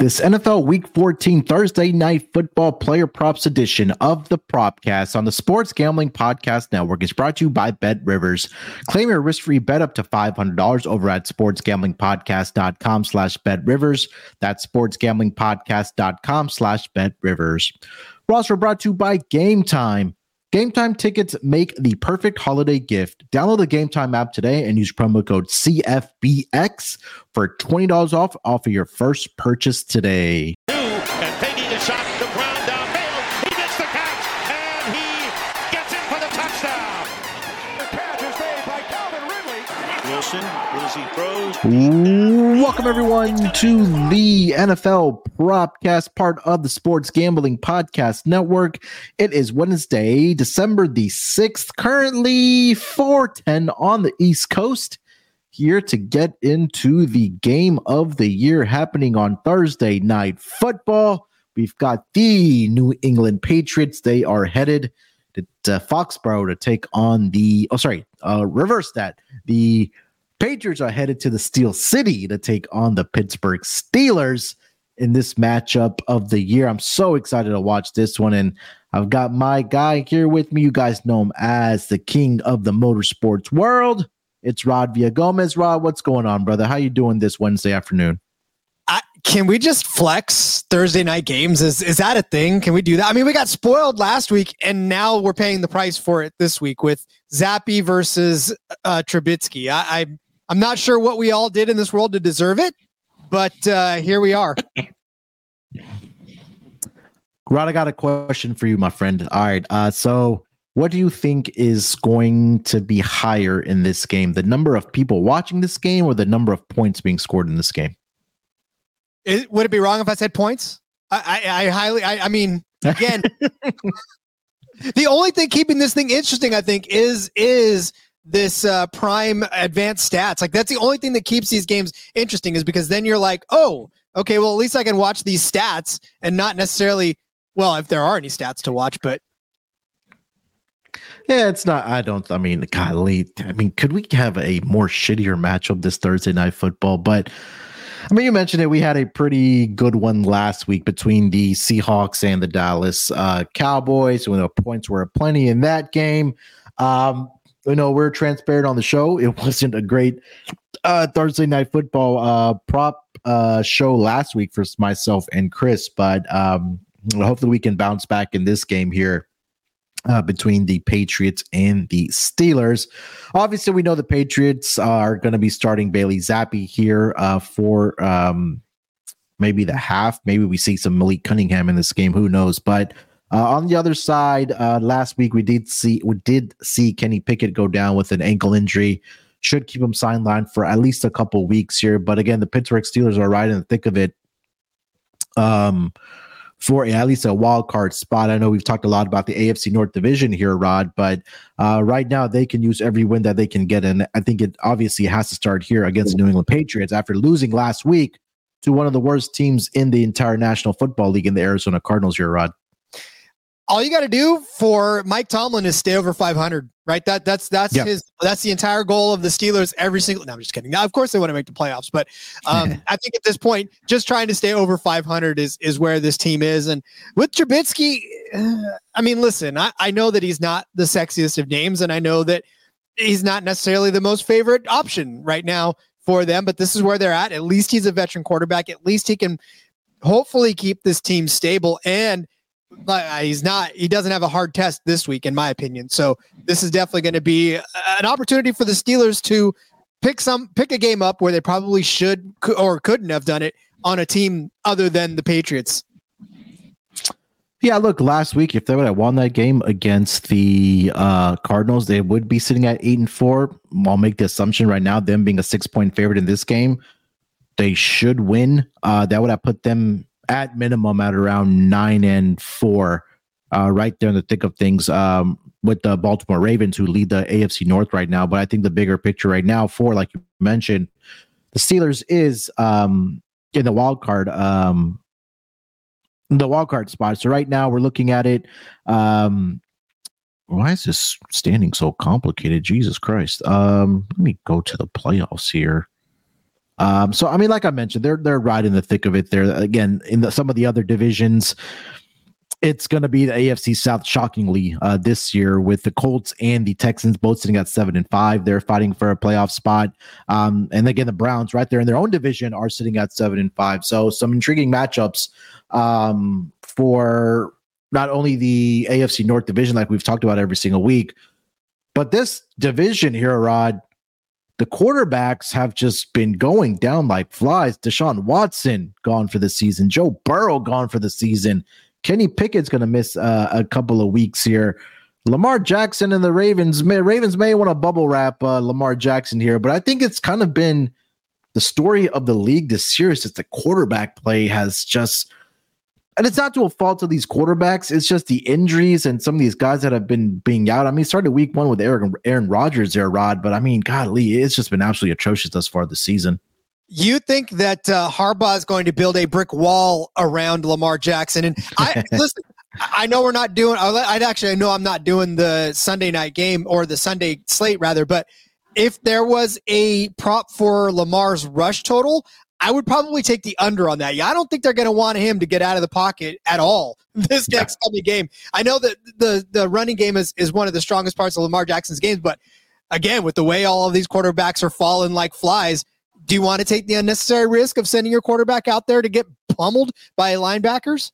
This NFL Week 14 Thursday Night Football Player Props edition of the Propcast on the Sports Gambling Podcast Network is brought to you by Bet Rivers. Claim your risk-free bet up to $500 over at sportsgamblingpodcast.com slash Bet Rivers. That's sportsgamblingpodcast.com slash Bet Rivers. Ross, we're also brought to you by Game Time. Game Time tickets make the perfect holiday gift. Download the Game Time app today and use promo code CFBX for $20 off off of your first purchase today. Welcome everyone to the NFL Propcast, part of the Sports Gambling Podcast Network. It is Wednesday, December the 6th, currently 410 on the East Coast. Here to get into the game of the year happening on Thursday night football. We've got the New England Patriots. They are headed to, to Foxborough to take on the, oh, sorry, uh, reverse that. The Patriots are headed to the Steel City to take on the Pittsburgh Steelers in this matchup of the year. I'm so excited to watch this one. And I've got my guy here with me. You guys know him as the king of the motorsports world. It's Rod Villa Gomez. Rod, what's going on, brother? How you doing this Wednesday afternoon? I, can we just flex Thursday night games? Is is that a thing? Can we do that? I mean, we got spoiled last week, and now we're paying the price for it this week with Zappe versus uh, Trubisky. I, I I'm not sure what we all did in this world to deserve it, but uh, here we are. Rod, I got a question for you, my friend. All right. Uh, so, what do you think is going to be higher in this game? The number of people watching this game or the number of points being scored in this game? It, would it be wrong if I said points? I, I, I highly, I, I mean, again, the only thing keeping this thing interesting, I think, is is this uh, prime advanced stats. Like that's the only thing that keeps these games interesting is because then you're like, oh, okay, well at least I can watch these stats and not necessarily, well, if there are any stats to watch, but yeah, it's not. I don't. I mean, golly. I mean, could we have a more shittier matchup this Thursday night football? But I mean, you mentioned it. We had a pretty good one last week between the Seahawks and the Dallas uh, Cowboys. When the points were plenty in that game. Um, you know, we're transparent on the show. It wasn't a great uh, Thursday night football uh, prop uh, show last week for myself and Chris, but um, hopefully we can bounce back in this game here. Uh, between the Patriots and the Steelers. Obviously, we know the Patriots are going to be starting Bailey Zappe here uh, for um, maybe the half. Maybe we see some Malik Cunningham in this game. Who knows? But uh, on the other side, uh, last week we did see we did see Kenny Pickett go down with an ankle injury. Should keep him sidelined for at least a couple weeks here. But again, the Pittsburgh Steelers are right in the thick of it. Um, for at least a wild card spot. I know we've talked a lot about the AFC North Division here, Rod, but uh, right now they can use every win that they can get, and I think it obviously has to start here against the New England Patriots after losing last week to one of the worst teams in the entire National Football League in the Arizona Cardinals here, Rod all you got to do for Mike Tomlin is stay over 500, right? That that's that's yep. his that's the entire goal of the Steelers every single. No, I'm just kidding. Now, of course, they want to make the playoffs, but um, I think at this point, just trying to stay over 500 is is where this team is. And with Trubisky, uh, I mean, listen, I, I know that he's not the sexiest of names, and I know that he's not necessarily the most favorite option right now for them. But this is where they're at. At least he's a veteran quarterback. At least he can hopefully keep this team stable and uh, he's not he doesn't have a hard test this week in my opinion. So this is definitely going to be an opportunity for the steelers to pick some pick a game up where they probably should or couldn't have done it on a team other than the patriots. Yeah look last week if they would have won that game against the uh, cardinals they would be sitting at eight and four. I'll make the assumption right now them being a six point favorite in this game they should win. Uh, that would have put them at minimum at around nine and four, uh, right there in the thick of things um, with the Baltimore Ravens, who lead the AFC North right now. But I think the bigger picture right now for, like you mentioned, the Steelers is um, in the wild card um, the wild card spot. So right now we're looking at it. Um, why is this standing so complicated? Jesus Christ. Um, let me go to the playoffs here. Um, so I mean, like I mentioned, they're they're right in the thick of it. There again in the, some of the other divisions, it's going to be the AFC South. Shockingly, uh, this year with the Colts and the Texans both sitting at seven and five, they're fighting for a playoff spot. Um, and again, the Browns right there in their own division are sitting at seven and five. So some intriguing matchups um, for not only the AFC North division, like we've talked about every single week, but this division here, Rod the quarterbacks have just been going down like flies. Deshaun Watson gone for the season. Joe Burrow gone for the season. Kenny Pickett's going to miss uh, a couple of weeks here. Lamar Jackson and the Ravens may Ravens may want to bubble wrap uh, Lamar Jackson here, but I think it's kind of been the story of the league this year is that the quarterback play has just and it's not to a fault of these quarterbacks. It's just the injuries and some of these guys that have been being out. I mean, started week one with Aaron Aaron Rodgers there, Rod. But I mean, golly, it's just been absolutely atrocious thus far this season. You think that uh, Harbaugh is going to build a brick wall around Lamar Jackson? And I listen. I know we're not doing. I'd actually I know I'm not doing the Sunday night game or the Sunday slate rather, but if there was a prop for Lamar's rush total, I would probably take the under on that. Yeah, I don't think they're going to want him to get out of the pocket at all this yeah. next coming game. I know that the the running game is is one of the strongest parts of Lamar Jackson's games, but again, with the way all of these quarterbacks are falling like flies, do you want to take the unnecessary risk of sending your quarterback out there to get pummeled by linebackers?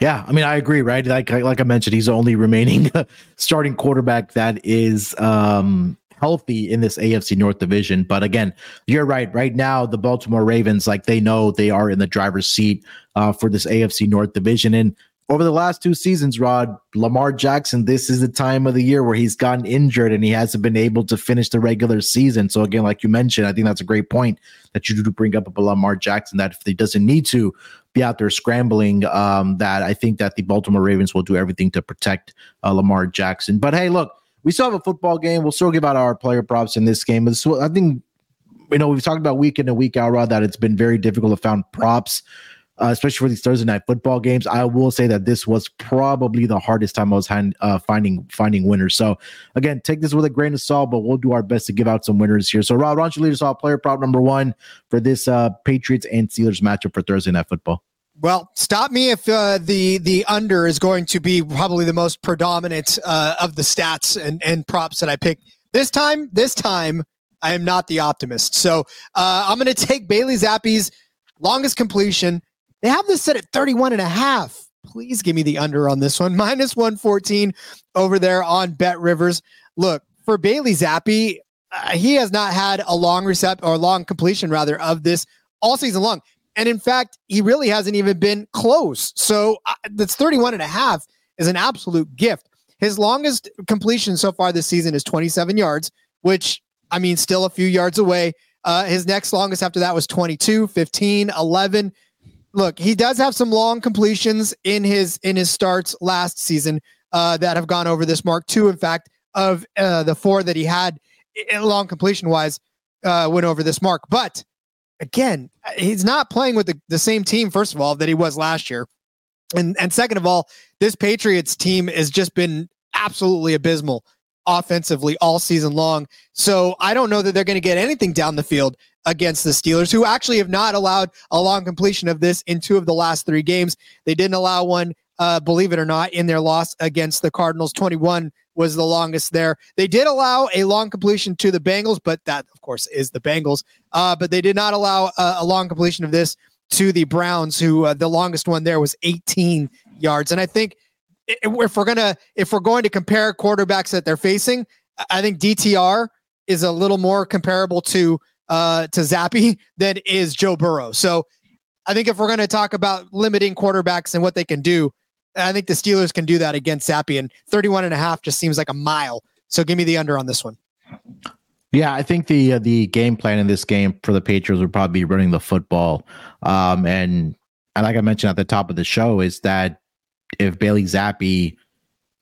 Yeah, I mean, I agree, right? Like, like I mentioned, he's the only remaining starting quarterback that is um, healthy in this AFC North division. But again, you're right. Right now, the Baltimore Ravens, like they know they are in the driver's seat uh, for this AFC North division. And over the last two seasons, Rod, Lamar Jackson, this is the time of the year where he's gotten injured and he hasn't been able to finish the regular season. So again, like you mentioned, I think that's a great point that you do bring up about Lamar Jackson, that if he doesn't need to be out there scrambling, um, that I think that the Baltimore Ravens will do everything to protect uh, Lamar Jackson. But hey, look, we still have a football game. We'll still give out our player props in this game. So I think you know we've talked about week in and week out, Rod, that it's been very difficult to find props, uh, especially for these Thursday night football games. I will say that this was probably the hardest time I was hand, uh, finding finding winners. So again, take this with a grain of salt, but we'll do our best to give out some winners here. So Rod, why don't you lead us off player prop number one for this uh, Patriots and Steelers matchup for Thursday night football? Well, stop me if uh, the the under is going to be probably the most predominant uh, of the stats and, and props that I pick this time. This time, I am not the optimist. So uh, I'm going to take Bailey Zappe's longest completion. They have this set at 31 and a half. Please give me the under on this one. Minus 114 over there on Bet Rivers. Look, for Bailey Zappe, uh, he has not had a long recept or long completion rather of this all season long. And in fact, he really hasn't even been close. So uh, that's 31 and a half is an absolute gift. His longest completion so far this season is 27 yards, which I mean, still a few yards away. Uh, his next longest after that was 22, 15, 11. Look, he does have some long completions in his in his starts last season uh, that have gone over this mark. Two, in fact, of uh, the four that he had long completion wise uh, went over this mark. But again, he's not playing with the, the same team, first of all, that he was last year. And and second of all, this Patriots team has just been absolutely abysmal offensively all season long. So I don't know that they're going to get anything down the field against the Steelers, who actually have not allowed a long completion of this in two of the last three games. They didn't allow one, uh, believe it or not, in their loss against the Cardinals. 21 was the longest there. They did allow a long completion to the Bengals, but that, of course, is the Bengals. Uh, but they did not allow a, a, long completion of this to the Browns, who uh, the longest one there was 18 yards. And I think if we're gonna if we're going to compare quarterbacks that they're facing, I think DTR is a little more comparable to uh, to Zappe than is Joe Burrow. So I think if we're going to talk about limiting quarterbacks and what they can do, I think the Steelers can do that against Zappe, and 31 and a half just seems like a mile. So give me the under on this one. Yeah, I think the uh, the game plan in this game for the Patriots would probably be running the football, um, and like I mentioned at the top of the show, is that if Bailey Zappe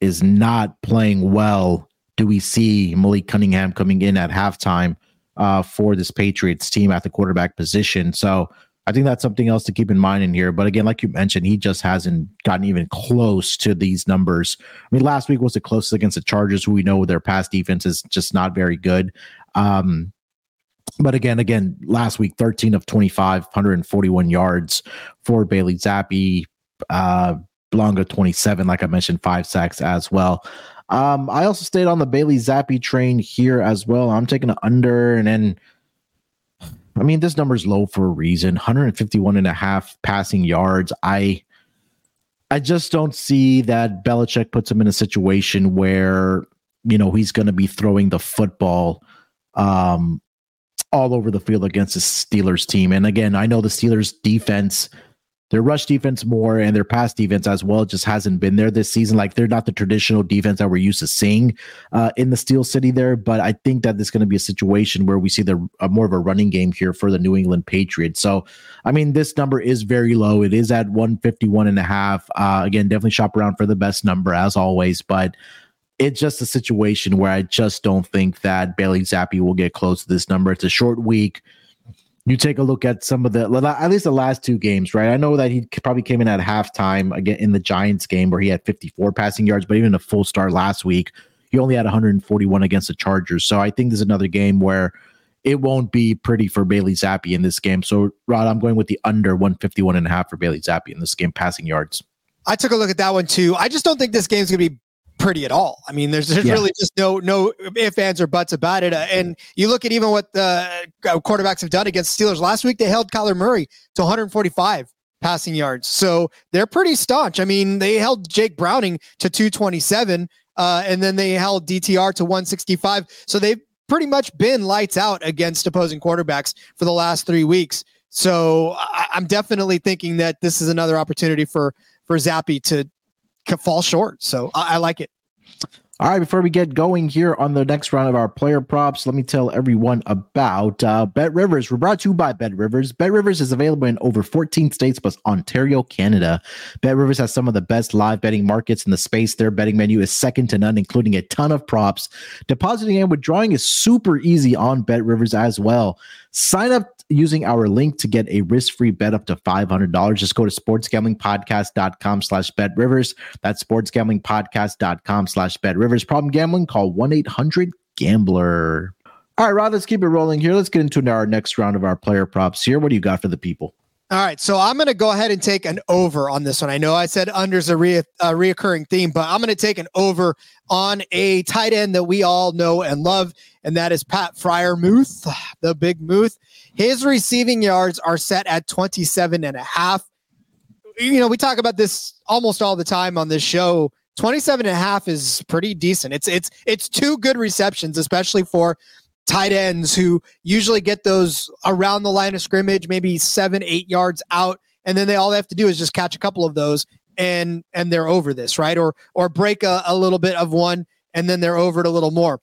is not playing well, do we see Malik Cunningham coming in at halftime uh, for this Patriots team at the quarterback position? So I think that's something else to keep in mind in here. But again, like you mentioned, he just hasn't gotten even close to these numbers. I mean, last week was the closest against the Chargers, who we know their pass defense is just not very good. Um, but again, again, last week, 13 of 25, 141 yards for Bailey Zappe, Uh, Blanca 27, like I mentioned, five sacks as well. Um, I also stayed on the Bailey Zappe train here as well. I'm taking an under, and then I mean, this number is low for a reason 151 and a half passing yards. I I just don't see that Belichick puts him in a situation where, you know, he's going to be throwing the football um, all over the field against the Steelers team. And again, I know the Steelers defense their rush defense more and their pass defense as well just hasn't been there this season. Like they're not the traditional defense that we're used to seeing uh, in the Steel City there. But I think that this is going to be a situation where we see the uh, more of a running game here for the New England Patriots. So, I mean, this number is very low. It is at 151 and a half. Uh, again, definitely shop around for the best number as always. But it's just a situation where I just don't think that Bailey Zappe will get close to this number. It's a short week you take a look at some of the at least the last two games, right? I know that he probably came in at halftime again in the Giants game where he had 54 passing yards, but even a full start last week, he only had 141 against the Chargers. So I think there's another game where it won't be pretty for Bailey Zappe in this game. So Rod, I'm going with the under 151 and a half for Bailey Zappe in this game passing yards. I took a look at that one too. I just don't think this game's going to be pretty at all. I mean, there's, there's yeah. really just no no ifs ands or buts about it. Uh, and you look at even what the uh, quarterbacks have done against Steelers last week. They held Kyler Murray to 145 passing yards, so they're pretty staunch. I mean, they held Jake Browning to 227, uh, and then they held DTR to 165. So they've pretty much been lights out against opposing quarterbacks for the last three weeks. So I, I'm definitely thinking that this is another opportunity for for Zappe to fall short. So I, I like it. All right, before we get going here on the next round of our player props, let me tell everyone about uh, Bet Rivers. We're brought to you by Bet Rivers. Bet Rivers is available in over 14 states plus Ontario, Canada. Bet Rivers has some of the best live betting markets in the space. Their betting menu is second to none, including a ton of props. Depositing and withdrawing is super easy on Bet Rivers as well. Sign up using our link to get a risk-free bet up to $500. Just go to sportsgamblingpodcast.com slash betrivers. That's sportsgamblingpodcast.com slash betrivers. Problem gambling, call 1-800-GAMBLER. All right, Rod, let's keep it rolling here. Let's get into our next round of our player props here. What do you got for the people? All right, so I'm going to go ahead and take an over on this one. I know I said under's a, re- a reoccurring theme, but I'm going to take an over on a tight end that we all know and love, and that is Pat Freiermuth, the big Muth. His receiving yards are set at 27 and a half. You know, we talk about this almost all the time on this show. 27 and a half is pretty decent. It's it's it's two good receptions, especially for tight ends who usually get those around the line of scrimmage, maybe seven, eight yards out, and then they all they have to do is just catch a couple of those and and they're over this, right? Or or break a, a little bit of one and then they're over it a little more.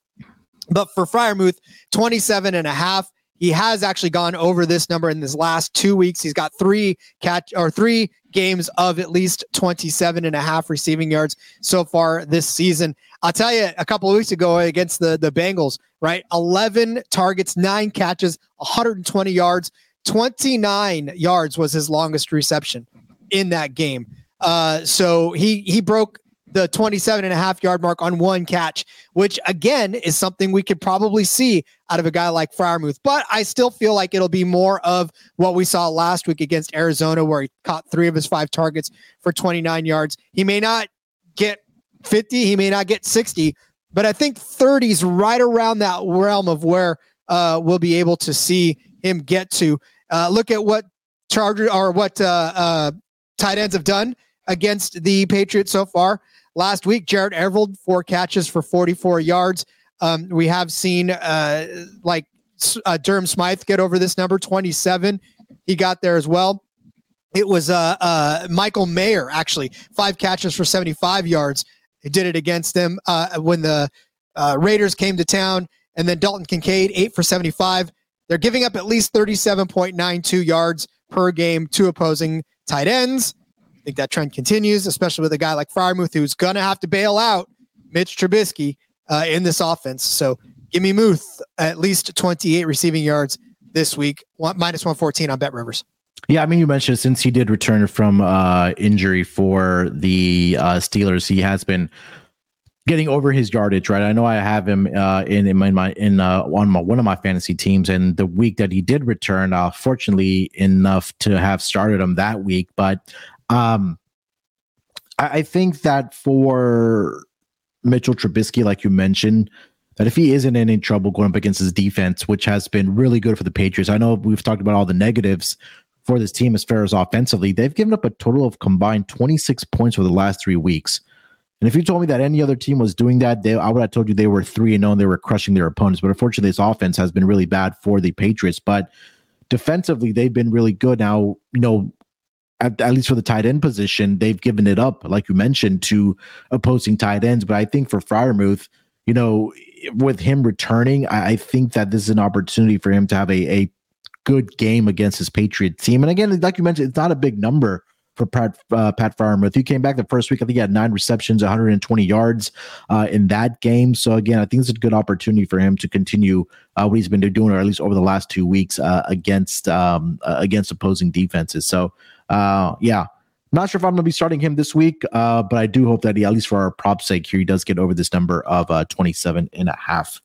But for Freiermuth, 27 and a half, he has actually gone over this number in this last two weeks. He's got three catch or three games of at least 27 and a half receiving yards so far this season. I'll tell you a couple of weeks ago against the, the Bengals, right? 11 targets, nine catches, 120 yards, 29 yards was his longest reception in that game. Uh, so he he broke the 27 and a half yard mark on one catch, which again is something we could probably see out of a guy like Freiermuth. But I still feel like it'll be more of what we saw last week against Arizona, where he caught three of his five targets for 29 yards. He may not get 50, he may not get 60, but I think 30 is right around that realm of where uh, we'll be able to see him get to. Uh, look at what Charger or what uh, uh tight ends have done against the Patriots so far. Last week, Gerald Everett, four catches for 44 yards. Um, we have seen uh, like uh, Durham Smythe get over this number, 27. He got there as well. It was uh, uh, Michael Mayer, actually, five catches for 75 yards. He did it against them uh, when the uh, Raiders came to town. And then Dalton Kincaid, eight for 75. They're giving up at least 37.92 yards per game to opposing tight ends. I think that trend continues, especially with a guy like Freiermuth who's going to have to bail out Mitch Trubisky uh, in this offense. So give me Muth at least 28 receiving yards this week, one, minus 114 on Bet Rivers. Yeah, I mean, you mentioned since he did return from uh, injury for the uh, Steelers, he has been getting over his yardage. Right, I know I have him uh, in in my, in, my, in uh, on my, one of my fantasy teams, and the week that he did return, uh, fortunately enough to have started him that week, but um, I, I think that for Mitchell Trubisky, like you mentioned, that if he isn't in any trouble going up against his defense, which has been really good for the Patriots, I know we've talked about all the negatives for this team as far as offensively. They've given up a total of combined 26 points for the last three weeks. And if you told me that any other team was doing that, they, I would have told you they were 3 and 0 and they were crushing their opponents. But unfortunately, this offense has been really bad for the Patriots. But defensively, they've been really good. Now, you know, at, at, least for the tight end position, they've given it up, like you mentioned, to opposing tight ends. But I think for Freiermuth, you know, with him returning, I, I, think that this is an opportunity for him to have a, a good game against his Patriot team. And again, like you mentioned, it's not a big number for Pat uh, Pat Freiermuth. He came back the first week. I think he had nine receptions, 120 yards uh, in that game. So again, I think it's a good opportunity for him to continue uh, what he's been doing, or at least over the last two weeks uh, against um, uh, against opposing defenses. So uh, yeah. Not sure if I'm going to be starting him this week, but I do hope that he, at least for our prop sake here, he does get over this number of 27 and a half.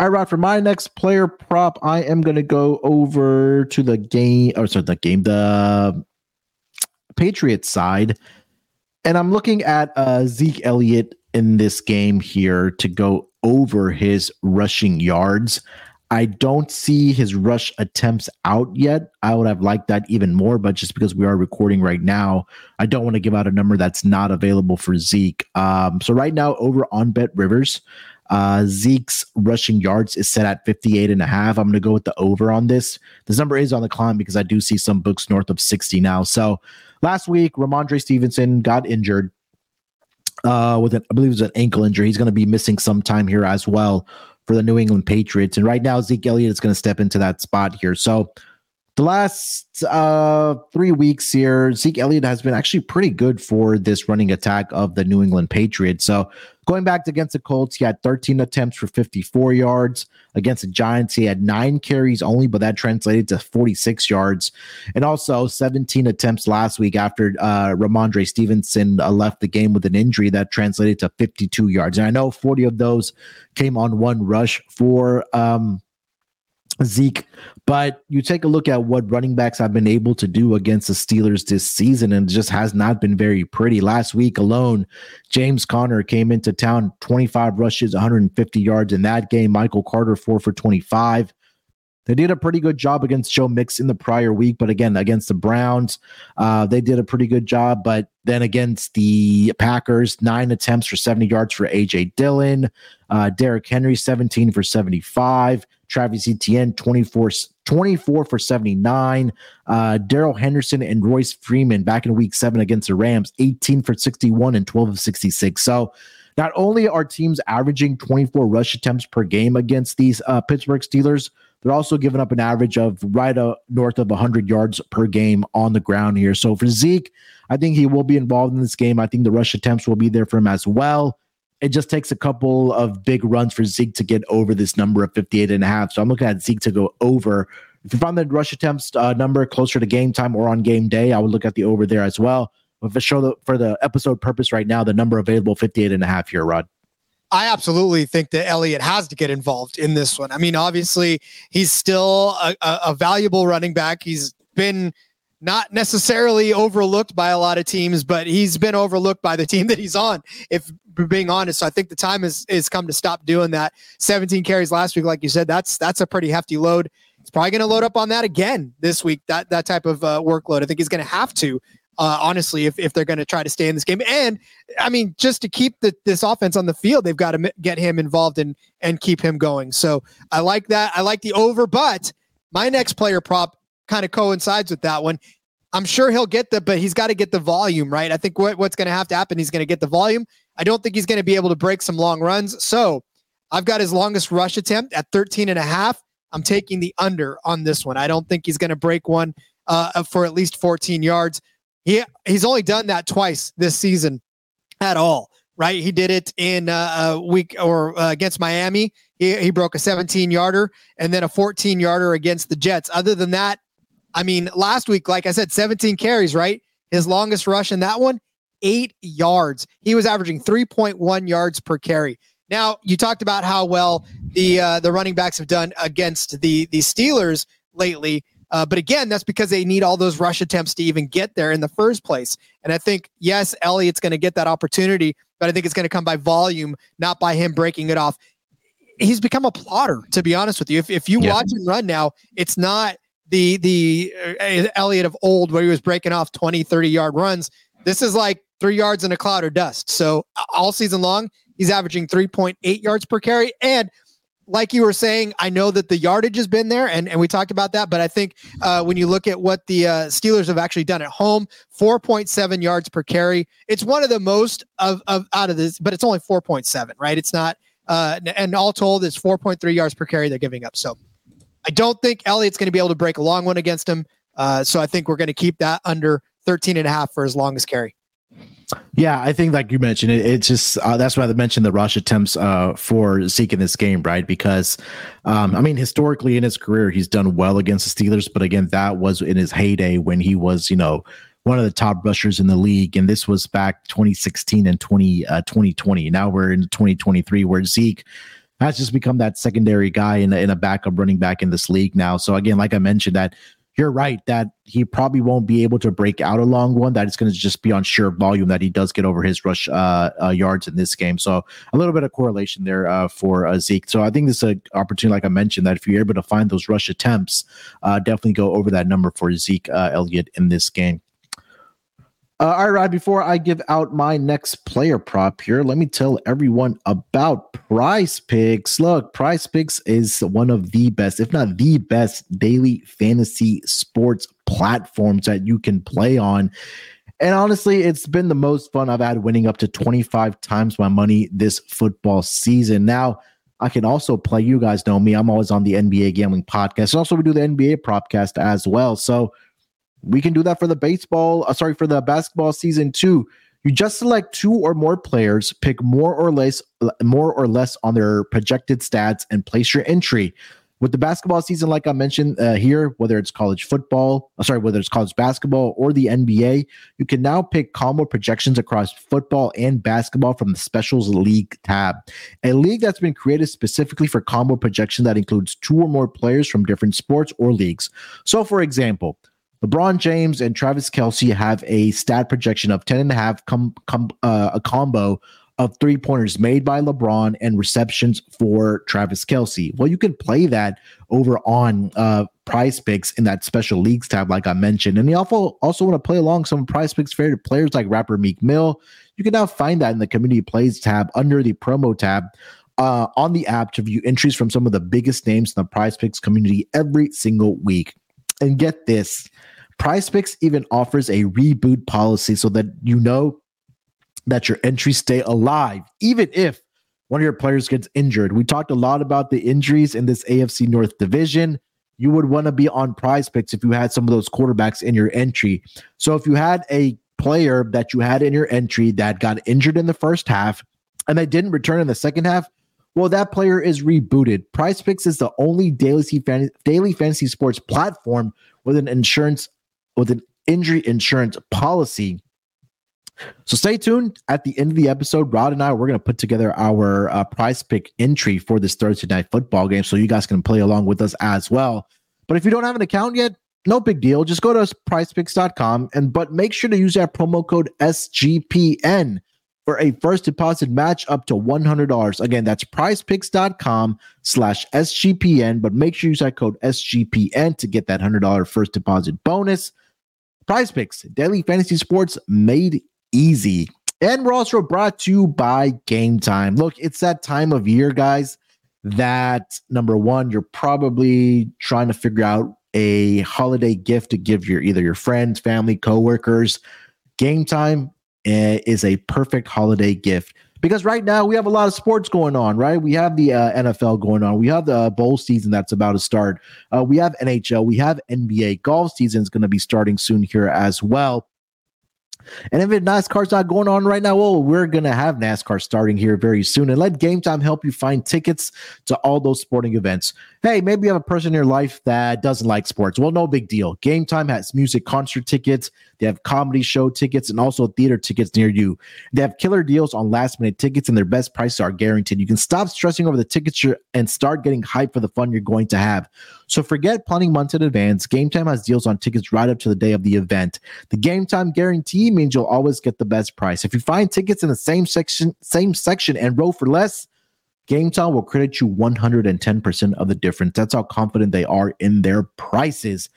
All right, Rod, for my next player prop, I am going to go over to the game, or sorry, the game, the Patriots side. And I'm looking at uh, Zeke Elliott in this game here to go over his rushing yards. I don't see his rush attempts out yet. I would have liked that even more, but just because we are recording right now, I don't want to give out a number that's not available for Zeke. Um, so right now, over on Bet Rivers, uh, Zeke's rushing yards is set at 58 and a half. I'm going to go with the over on this. This number is on the climb because I do see some books north of 60 now. So last week, Rhamondre Stevenson got injured uh, with an, I believe it was an ankle injury. He's going to be missing some time here as well for the New England Patriots. And right now, Zeke Elliott is going to step into that spot here. So the last uh, three weeks here, Zeke Elliott has been actually pretty good for this running attack of the New England Patriots. So Going back against the Colts, he had 13 attempts for 54 yards. Against the Giants, he had nine carries only, but that translated to 46 yards. And also 17 attempts last week after uh, Rhamondre Stevenson uh, left the game with an injury that translated to 52 yards. And I know 40 of those came on one rush for um, Zeke. But you take a look at what running backs have been able to do against the Steelers this season, and just has not been very pretty. Last week alone, James Conner came into town, 25 rushes, 150 yards in that game. Michael Carter, four for 25. They did a pretty good job against Joe Mix in the prior week, but again, against the Browns, uh, they did a pretty good job. But then against the Packers, nine attempts for 70 yards for AJ Dillon, uh, Derrick Henry, 17 for 75. Travis Etienne, 24, 24 for 79. Uh, Darrell Henderson and Royce Freeman back in week seven against the Rams, 18 for 61 and 12 of 66. So not only are teams averaging 24 rush attempts per game against these uh, Pittsburgh Steelers, they're also giving up an average of right uh, north of 100 yards per game on the ground here. So for Zeke, I think he will be involved in this game. I think the rush attempts will be there for him as well it just takes a couple of big runs for Zeke to get over this number of 58 and a half. So I'm looking at Zeke to go over. If you find the rush attempts uh, number closer to game time or on game day, I would look at the over there as well. But for show the, for the episode purpose right now, the number available 58 and a half here, Rod. I absolutely think that Elliott has to get involved in this one. I mean, obviously, he's still a, a, a valuable running back. He's been not necessarily overlooked by a lot of teams, but he's been overlooked by the team that he's on. If being honest, so I think the time is is come to stop doing that. 17 carries last week, like you said, that's that's a pretty hefty load. He's probably going to load up on that again this week. That that type of uh, workload, I think he's going to have to. Uh, honestly, if, if they're going to try to stay in this game, and I mean, just to keep the, this offense on the field, they've got to get him involved and and keep him going. So I like that. I like the over, but my next player prop kind of coincides with that one. I'm sure he'll get the, but he's got to get the volume, right? I think what, what's going to have to happen, he's going to get the volume. I don't think he's going to be able to break some long runs. So I've got his longest rush attempt at 13 and a half. I'm taking the under on this one. I don't think he's going to break one uh, for at least 14 yards. He he's only done that twice this season at all. Right, he did it in uh, a week or uh, against Miami. He, he broke a 17 yarder and then a 14 yarder against the Jets. Other than that, I mean, last week, like I said, 17 carries. Right, his longest rush in that one, eight yards. He was averaging 3.1 yards per carry. Now, you talked about how well the uh, the running backs have done against the the Steelers lately. Uh, but again, that's because they need all those rush attempts to even get there in the first place. And I think, yes, Elliott's going to get that opportunity, but I think it's going to come by volume, not by him breaking it off. He's become a plotter, to be honest with you. If, if you yeah. watch him run now, it's not the the uh, Elliott of old where he was breaking off 20, 30 yard runs. This is like three yards in a cloud of dust. So all season long, he's averaging 3.8 yards per carry. And like you were saying, I know that the yardage has been there, and, and we talked about that. But I think uh, when you look at what the uh, Steelers have actually done at home, 4.7 yards per carry. It's one of the most of, of out of this, but it's only 4.7, right? It's not, uh, and all told, it's 4.3 yards per carry they're giving up. So I don't think Elliott's going to be able to break a long one against him. Uh, so I think we're going to keep that under 13 and a half for his longest carry. Yeah, I think like you mentioned, it, it's just uh, that's why I mentioned the rush attempts uh, for Zeke in this game, right? Because um, I mean, historically in his career, he's done well against the Steelers, but again, that was in his heyday when he was, you know, one of the top rushers in the league, and this was back 2016 and 20 uh, 2020. Now we're in 2023, where Zeke has just become that secondary guy in a, in a backup running back in this league now. So again, like I mentioned, that you're right that he probably won't be able to break out a long one. That it's going to just be on sheer volume that he does get over his rush uh, uh, yards in this game. So a little bit of correlation there uh, for uh, Zeke. So I think this is an opportunity, like I mentioned, that if you're able to find those rush attempts, uh, definitely go over that number for Zeke uh, Elliott in this game. Uh, all right, before I give out my next player prop here, let me tell everyone about Prize Picks. Look, Prize Picks is one of the best, if not the best, daily fantasy sports platforms that you can play on. And honestly, it's been the most fun I've had winning up to 25 times my money this football season. Now, I can also play. You guys know me. I'm always on the NBA gambling podcast. And also, we do the NBA propcast as well. So, we can do that for the baseball, uh, sorry, for the basketball season too. You just select two or more players, pick more or less, more or less on their projected stats, and place your entry. With the basketball season, like I mentioned uh, here, whether it's college football, uh, sorry, whether it's college basketball or the NBA, you can now pick combo projections across football and basketball from the Specials League tab, a league that's been created specifically for combo projection that includes two or more players from different sports or leagues. So, for example, LeBron James and Travis Kelce have a stat projection of 10 and a half, com, com, uh, a combo of three pointers made by LeBron and receptions for Travis Kelce. Well, you can play that over on uh, prize picks in that special leagues tab, like I mentioned. And you also, also want to play along some prize picks favorite players like rapper Meek Mill. You can now find that in the community plays tab under the promo tab. Uh, on the app to view entries from some of the biggest names in the prize picks community every single week. And get this Prize Picks even offers a reboot policy so that you know that your entries stay alive, even if one of your players gets injured. We talked a lot about the injuries in this AFC North division. You would want to be on prize picks if you had some of those quarterbacks in your entry. So if you had a player that you had in your entry that got injured in the first half and they didn't return in the second half, well, that player is rebooted. Prize Picks is the only daily, daily fantasy sports platform with an insurance with an injury insurance policy. So stay tuned. At the end of the episode, Rod and I we're going to put together our uh, pick entry for this Thursday night football game, so you guys can play along with us as well. But if you don't have an account yet, no big deal. Just go to prizepicks.com and but make sure to use that promo code SGPN for a first deposit match up to $100. Again, that's prizepicks.com slash SGPN, but make sure you use that code SGPN to get that $100 first deposit bonus. Prize Picks, daily fantasy sports made easy. And we're also brought to you by Game Time. Look, it's that time of year, guys, that number one, you're probably trying to figure out a holiday gift to give your either your friends, family, coworkers. Game Time is a perfect holiday gift because right now we have a lot of sports going on, right? We have the uh, NFL going on, we have the bowl season that's about to start, uh, we have NHL, we have NBA. Golf season is going to be starting soon here as well. And if NASCAR's not going on right now, well, we're going to have NASCAR starting here very soon. And let Game Time help you find tickets to all those sporting events. Hey, maybe you have a person in your life that doesn't like sports. Well, no big deal. Game Time has music concert tickets, they have comedy show tickets, and also theater tickets near you. They have killer deals on last minute tickets, and their best prices are guaranteed. You can stop stressing over the tickets and start getting hyped for the fun you're going to have. So forget planning months in advance. Game Time has deals on tickets right up to the day of the event. The Game Time guarantee means you'll always get the best price. If you find tickets in the same section, same section and row for less, Game Time will credit you 110% of the difference. That's how confident they are in their prices.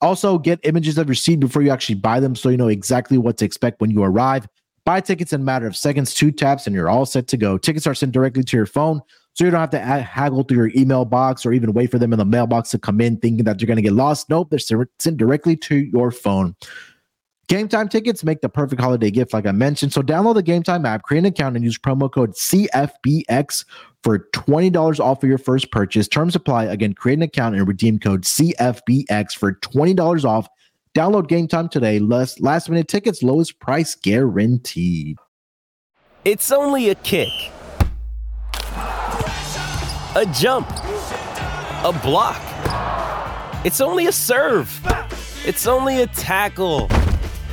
Also, get images of your seat before you actually buy them so you know exactly what to expect when you arrive. Buy tickets in a matter of seconds, two taps, and you're all set to go. Tickets are sent directly to your phone so you don't have to haggle through your email box or even wait for them in the mailbox to come in thinking that you're going to get lost. Nope, they're sent directly to your phone. Game time tickets make the perfect holiday gift, like I mentioned. So download the Game Time app, create an account, and use promo code CFBX for $20 off of your first purchase. Terms apply. Again, create an account and redeem code CFBX for $20 off. Download Game Time today. Last, last minute tickets, lowest price guaranteed. It's only a kick a jump, a block. It's only a serve. It's only a tackle,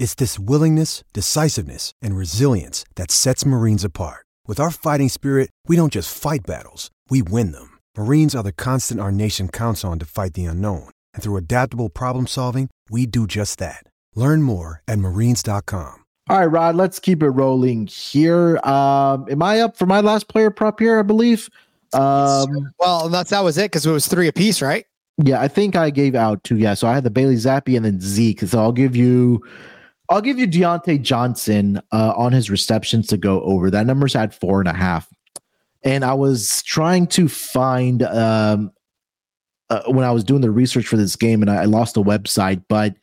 It's this willingness, decisiveness, and resilience that sets Marines apart. With our fighting spirit, we don't just fight battles, we win them. Marines are the constant our nation counts on to fight the unknown. And through adaptable problem solving, we do just that. Learn more at marines.com. All right, Rod, let's keep it rolling here. Um, am I up for my last player prop here? I believe. Um, well, that's that was it because it was three apiece, right? Yeah, I think I gave out two. Yeah, so I had the Bailey Zappe and then Zeke. So I'll give you, I'll give you Diontae Johnson uh, on his receptions to go over. That number's at four and a half. And I was trying to find um, uh, when I was doing the research for this game, and I, I lost the website. But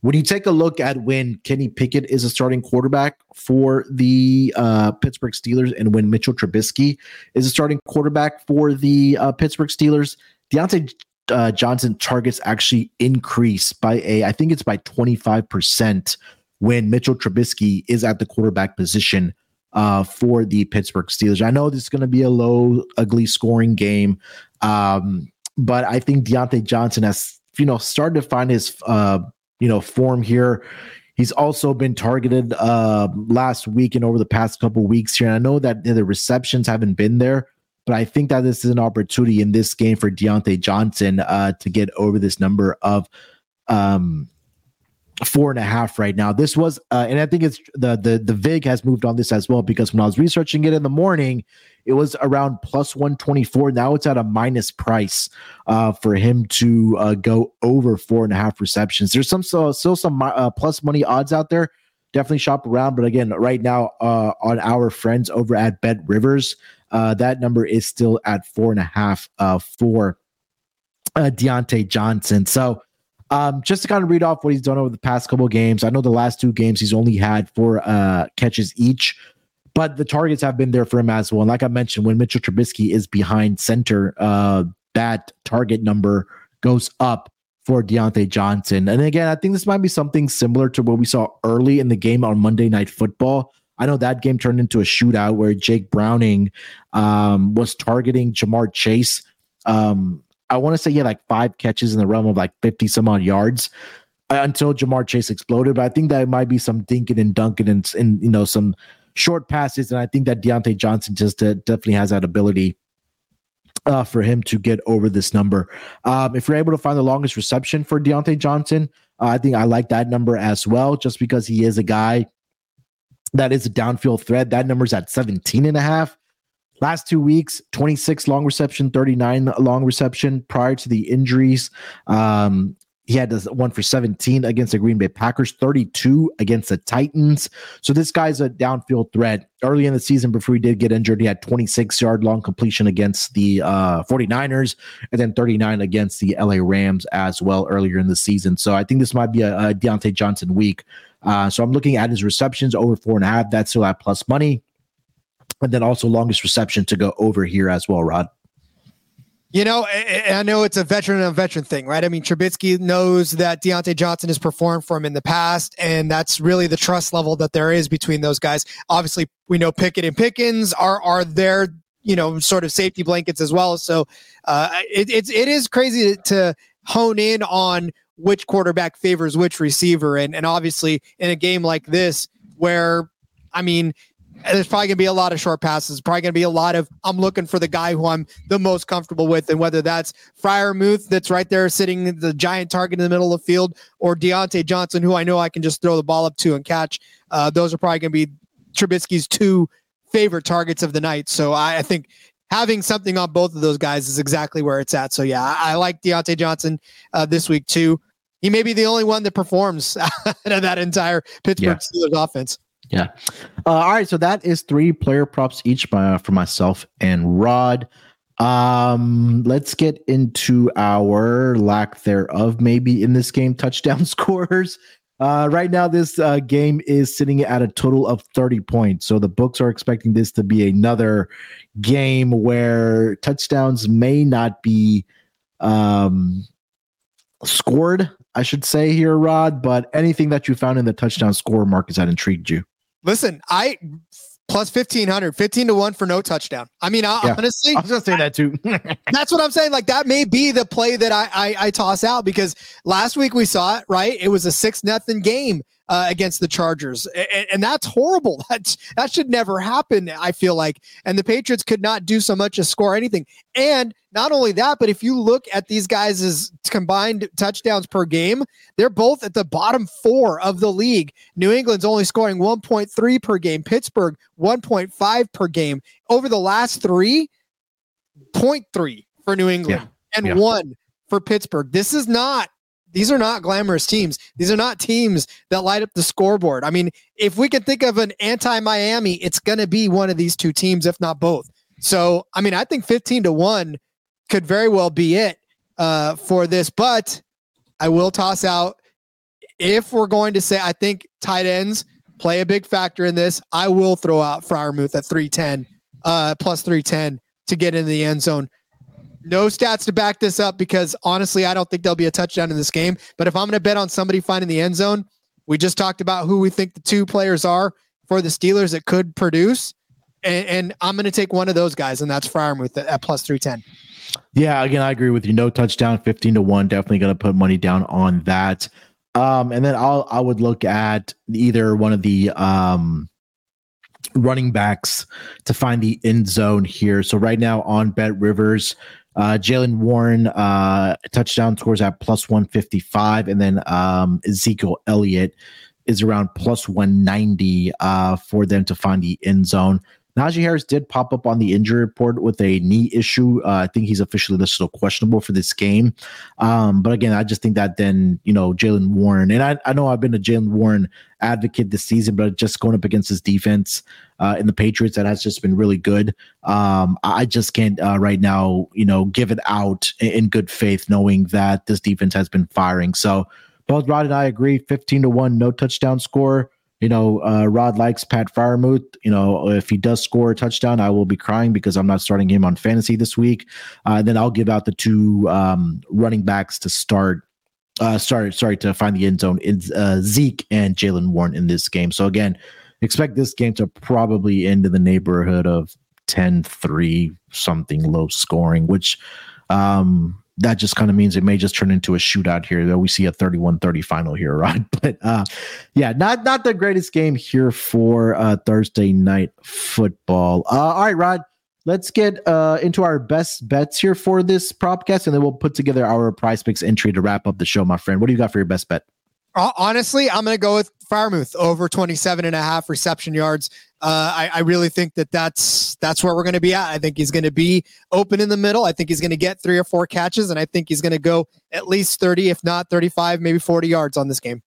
when you take a look at when Kenny Pickett is a starting quarterback for the uh, Pittsburgh Steelers and when Mitchell Trubisky is a starting quarterback for the uh, Pittsburgh Steelers, Diontae uh, Johnson targets actually increase by a, I think it's by 25% when Mitchell Trubisky is at the quarterback position uh, for the Pittsburgh Steelers. I know this is going to be a low, ugly scoring game, um, but I think Diontae Johnson has, you know, started to find his, uh, you know, form here. He's also been targeted uh, last week and over the past couple weeks here. And I know that the receptions haven't been there, but I think that this is an opportunity in this game for Diontae Johnson uh, to get over this number of um, four and a half right now. This was, uh, and I think it's the the the Vig has moved on this as well because when I was researching it in the morning, it was around plus one twenty four. Now it's at a minus price uh, for him to uh, go over four and a half receptions. There's some still, still some uh, plus money odds out there. Definitely shop around, but again, right now uh, on our friends over at Bet Rivers, uh, that number is still at four and a half uh, for uh, Diontae Johnson. So, um, just to kind of read off what he's done over the past couple games, I know the last two games he's only had four uh, catches each, but the targets have been there for him as well. And like I mentioned, when Mitchell Trubisky is behind center, uh, that target number goes up for Diontae Johnson. And again, I think this might be something similar to what we saw early in the game on Monday Night Football I know that game turned into a shootout where Jake Browning um, was targeting Ja'Marr Chase. Um, I want to say he had like five catches in the realm of like 50 some odd yards uh, until Ja'Marr Chase exploded. But I think that might be some dinking and dunking and, and you know, some short passes. And I think that Diontae Johnson just uh, definitely has that ability uh, for him to get over this number. Um, if you're able to find the longest reception for Diontae Johnson, uh, I think I like that number as well, just because he is a guy that is a downfield threat. That number's at 17 and a half. Last two weeks, 26 long reception, 39 long reception prior to the injuries. Um, he had one for 17 against the Green Bay Packers, 32 against the Titans. So this guy's a downfield threat. Early in the season, before he did get injured, he had 26 yard long completion against the uh, 49ers and then 39 against the LA Rams as well earlier in the season. So I think this might be a, a Diontae Johnson week. Uh, so I'm looking at his receptions over four and a half. That's still at plus money. And then also longest reception to go over here as well, Rod. You know, I know it's a veteran and a veteran thing, right? I mean, Trubisky knows that Diontae Johnson has performed for him in the past, and that's really the trust level that there is between those guys. Obviously, we know Pickett and Pickens are are their you know sort of safety blankets as well. So uh, it, it's it is crazy to hone in on which quarterback favors which receiver, and and obviously in a game like this where I mean there's probably going to be a lot of short passes. Probably going to be a lot of I'm looking for the guy who I'm the most comfortable with, and whether that's Freiermuth that's right there sitting the giant target in the middle of the field, or Diontae Johnson, who I know I can just throw the ball up to and catch. Uh, those are probably going to be Trubisky's two favorite targets of the night. So I, I, think having something on both of those guys is exactly where it's at. So yeah, I, I like Diontae Johnson uh, this week too. He may be the only one that performs out of that entire Pittsburgh yeah. Steelers offense. Yeah. Uh, all right. So that is three player props each by, for myself and Rod. Um, let's get into our lack thereof, maybe in this game, touchdown scores. Uh, right now, this uh, game is sitting at a total of 30 points. So the books are expecting this to be another game where touchdowns may not be um, scored, I should say here, Rod. But anything that you found in the touchdown score markets that intrigued you? Listen, I plus 1500 15 to 1 for no touchdown. I mean I, yeah. honestly i was gonna say that too. that's what i'm saying. Like that may be the play that I, I, I toss out because last week we saw it right? It was a six nothing game uh, against the Chargers, and, and, that's horrible. That that should never happen. I feel like, and the Patriots could not do so much as score anything. And not only that, but if you look at these guys' combined touchdowns per game, they're both at the bottom four of the league. New England's only scoring 1.3 per game. Pittsburgh 1.5 per game over the last three. 0.3 for New England yeah. and yeah. one for Pittsburgh. This is not these are not glamorous teams. These are not teams that light up the scoreboard. I mean, if we can think of an anti Miami, it's going to be one of these two teams, if not both. So, I mean, I think 15 to 1 could very well be it uh, for this. But I will toss out if we're going to say, I think tight ends play a big factor in this, I will throw out Freiermuth at 310, uh, plus 310 to get in the end zone. No stats to back this up because honestly, I don't think there'll be a touchdown in this game. But if I'm going to bet on somebody finding the end zone, we just talked about who we think the two players are for the Steelers that could produce. And, and I'm going to take one of those guys, and that's Freiermuth at, at plus 310. Yeah, again, I agree with you. No touchdown, 15 to 1. Definitely going to put money down on that. Um, and then I'll I would look at either one of the um running backs to find the end zone here. So right now on Bet Rivers, uh, Jaylen Warren uh, touchdown scores at plus 155, and then um, Ezekiel Elliott is around plus 190 uh, for them to find the end zone. Najee Harris did pop up on the injury report with a knee issue. Uh, I think he's officially listed as questionable for this game. Um, but again, I just think that then, you know, Jaylen Warren, and I, I know I've been a Jaylen Warren advocate this season, but just going up against his defense uh, in the Patriots, that has just been really good. Um, I just can't uh, right now, you know, give it out in, good faith, knowing that this defense has been firing. So both Rod and I agree 15 to 1, no touchdown score you know, uh, Rod likes Pat Freiermuth. You know, if he does score a touchdown, I will be crying because I'm not starting him on fantasy this week. Uh, then I'll give out the two um, running backs to start. Uh, sorry, sorry to find the end zone. It's uh, Zeke and Jaylen Warren in this game. So again, expect this game to probably end in the neighborhood of 10-3, something low scoring, which um that just kind of means it may just turn into a shootout here that we see a 31-30 final here right but uh yeah not not the greatest game here for uh thursday night football uh all right rod let's get uh into our best bets here for this prop propcast and then we'll put together our prize picks entry to wrap up the show my friend what do you got for your best bet honestly i'm gonna go with Freiermuth over 27 and a half reception yards Uh, I, I, really think that that's that's where we're going to be at. I think he's going to be open in the middle. I think he's going to get three or four catches, and I think he's going to go at least thirty, if not thirty-five, maybe forty yards on this game.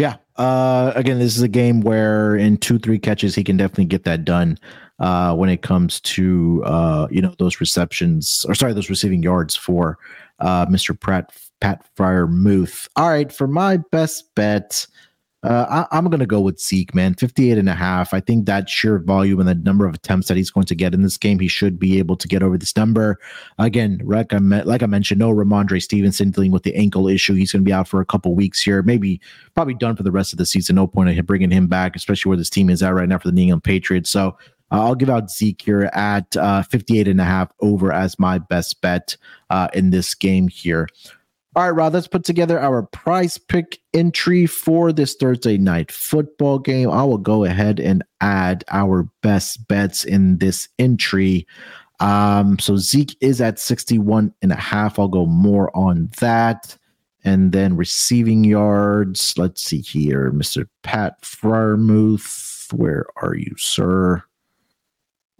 Yeah. Uh, again, this is a game where in two, three catches, he can definitely get that done. Uh, when it comes to uh, you know those receptions or sorry, those receiving yards for uh, Mr. Pratt Pat Freiermuth. All right, for my best bet. Uh, I, am going to go with Zeke, man. 58 and a half. I think that sheer volume and the number of attempts that he's going to get in this game, he should be able to get over this number. Again, like I, like I mentioned, no Rhamondre Stevenson dealing with the ankle issue. He's going to be out for a couple weeks here, maybe probably done for the rest of the season. No point in bringing him back, especially where this team is at right now for the New England Patriots. So uh, I'll give out Zeke here at uh, 58 and a half over as my best bet uh, in this game here. All right, Rod, let's put together our prize pick entry for this Thursday night football game. I will go ahead and add our best bets in this entry. Um, so Zeke is at 61 and a half. I'll go more on that. And then receiving yards. Let's see here. Mr. Pat Freiermuth. Where are you, sir?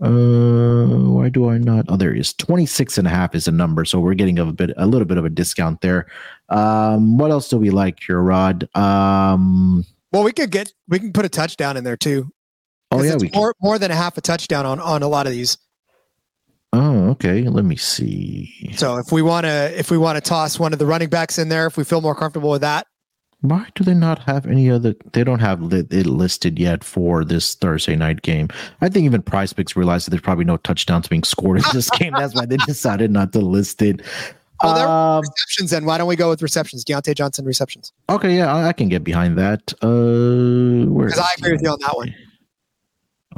Uh, why do I not? Oh, there he is. 26 and a half is a number. So we're getting a bit, a little bit of a discount there. Um, what else do we like here, Rod? Um, well, we could get, we can put a touchdown in there too. Oh yeah, we more, more than a half a touchdown on, on a lot of these. Oh, okay. Let me see. So if we want to, if we want to toss one of the running backs in there, if we feel more comfortable with that, why do they not have any other? They don't have it listed yet for this Thursday night game. I think even Prize Picks realized that there's probably no touchdowns being scored in this game. That's why they decided not to list it. Well, there um, receptions. Then why don't we go with receptions? Diontae Johnson receptions. Okay, yeah, I, I can get behind that. Uh, because I agree with you on that one.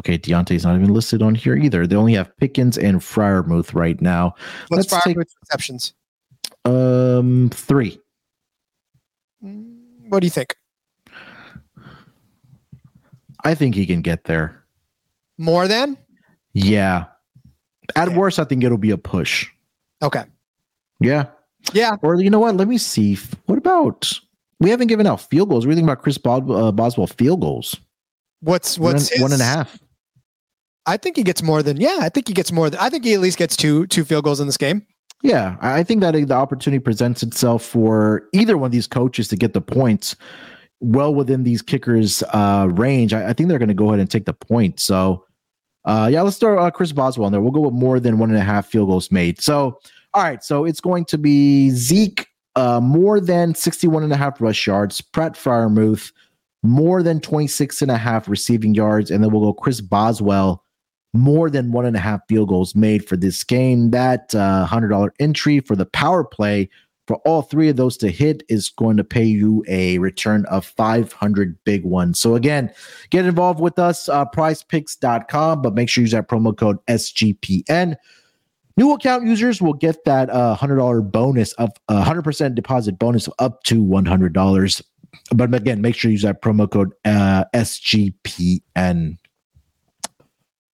Okay, Diontae's not even listed on here either. They only have Pickens and Freiermuth right now. What's Let's take, receptions? Um, three. What do you think? I think he can get there. More than? Yeah. At okay. worst, I think it'll be a push. Okay. Yeah. Yeah. Or you know what? Let me see. What about? We haven't given out field goals. What do you think about Chris uh, Boswell field goals? What's what's one, one and a half? I think he gets more than yeah. I think he gets more than I think he at least gets two two field goals in this game. Yeah, I think that the opportunity presents itself for either one of these coaches to get the points well within these kickers' uh, range. I, I think they're going to go ahead and take the point. So, uh, yeah, let's throw uh, Chris Boswell in there. We'll go with more than one and a half field goals made. So, all right, so it's going to be Zeke uh, more than 61 and a half rush yards, Pratt Freiermuth more than 26 and a half receiving yards, and then we'll go Chris Boswell more than one and a half field goals made for this game. That uh, $100 entry for the power play for all three of those to hit is going to pay you a return of 500 big ones. So again, get involved with us, uh, prizepicks.com, but make sure you use that promo code SGPN. New account users will get that uh, $100 bonus of uh, 100% deposit bonus up to $100. But again, make sure you use that promo code uh, SGPN.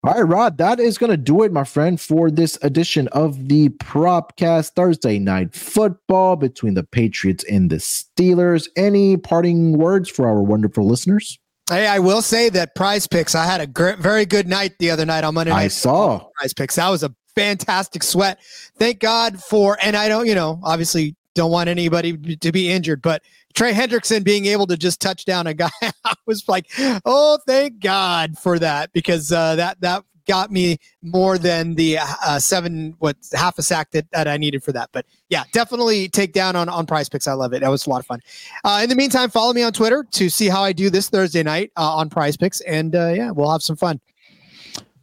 All right, Rod, that is going to do it, my friend, for this edition of the Propcast Thursday Night Football between the Patriots and the Steelers. Any parting words for our wonderful listeners? Hey, I will say that Prize Picks. I had a great, very good night the other night on Monday night. I saw Prize Picks. That was a fantastic sweat. Thank God for, and I don't, you know, obviously don't want anybody to be injured, but Trey Hendrickson being able to just touch down a guy, I was like, oh, thank God for that because uh, that that got me more than the uh, seven what half a sack that, that I needed for that. But yeah, definitely take down on on Prize Picks. I love it. That was a lot of fun. Uh, in the meantime, follow me on Twitter to see how I do this Thursday night uh, on Prize Picks, and uh, yeah, we'll have some fun.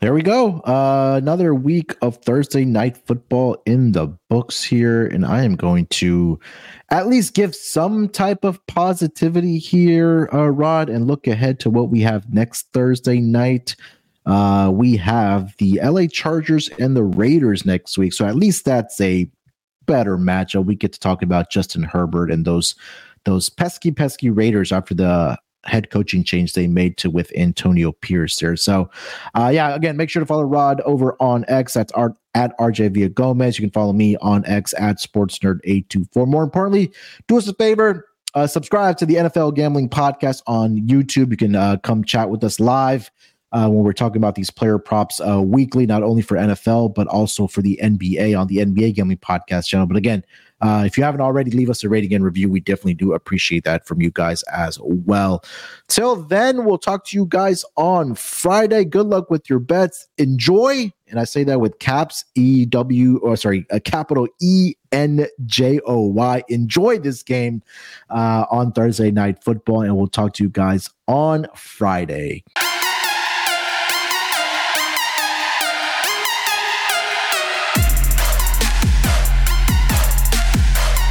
There we go. Uh, another week of Thursday night football in the books here. And I am going to at least give some type of positivity here, uh, Rod, and look ahead to what we have next Thursday night. Uh, we have the LA Chargers and the Raiders next week. So at least that's a better matchup. We get to talk about Justin Herbert and those those pesky, pesky Raiders after the head coaching change they made to with Antonio Pierce there. So, uh, yeah, again, make sure to follow Rod over on X. That's art at RJ Via Gomez. You can follow me on X at SportsNerd824. More importantly, do us a favor. Uh, subscribe to the NFL Gambling Podcast on YouTube. You can uh, come chat with us live. Uh, when we're talking about these player props uh, weekly, not only for NFL, but also for the NBA on the NBA Gambling Podcast channel. But again, uh, if you haven't already, leave us a rating and review. We definitely do appreciate that from you guys as well. Till then, we'll talk to you guys on Friday. Good luck with your bets. Enjoy. And I say that with caps E W or sorry, a capital E N J O Y. Enjoy this game uh, on Thursday night football, and we'll talk to you guys on Friday.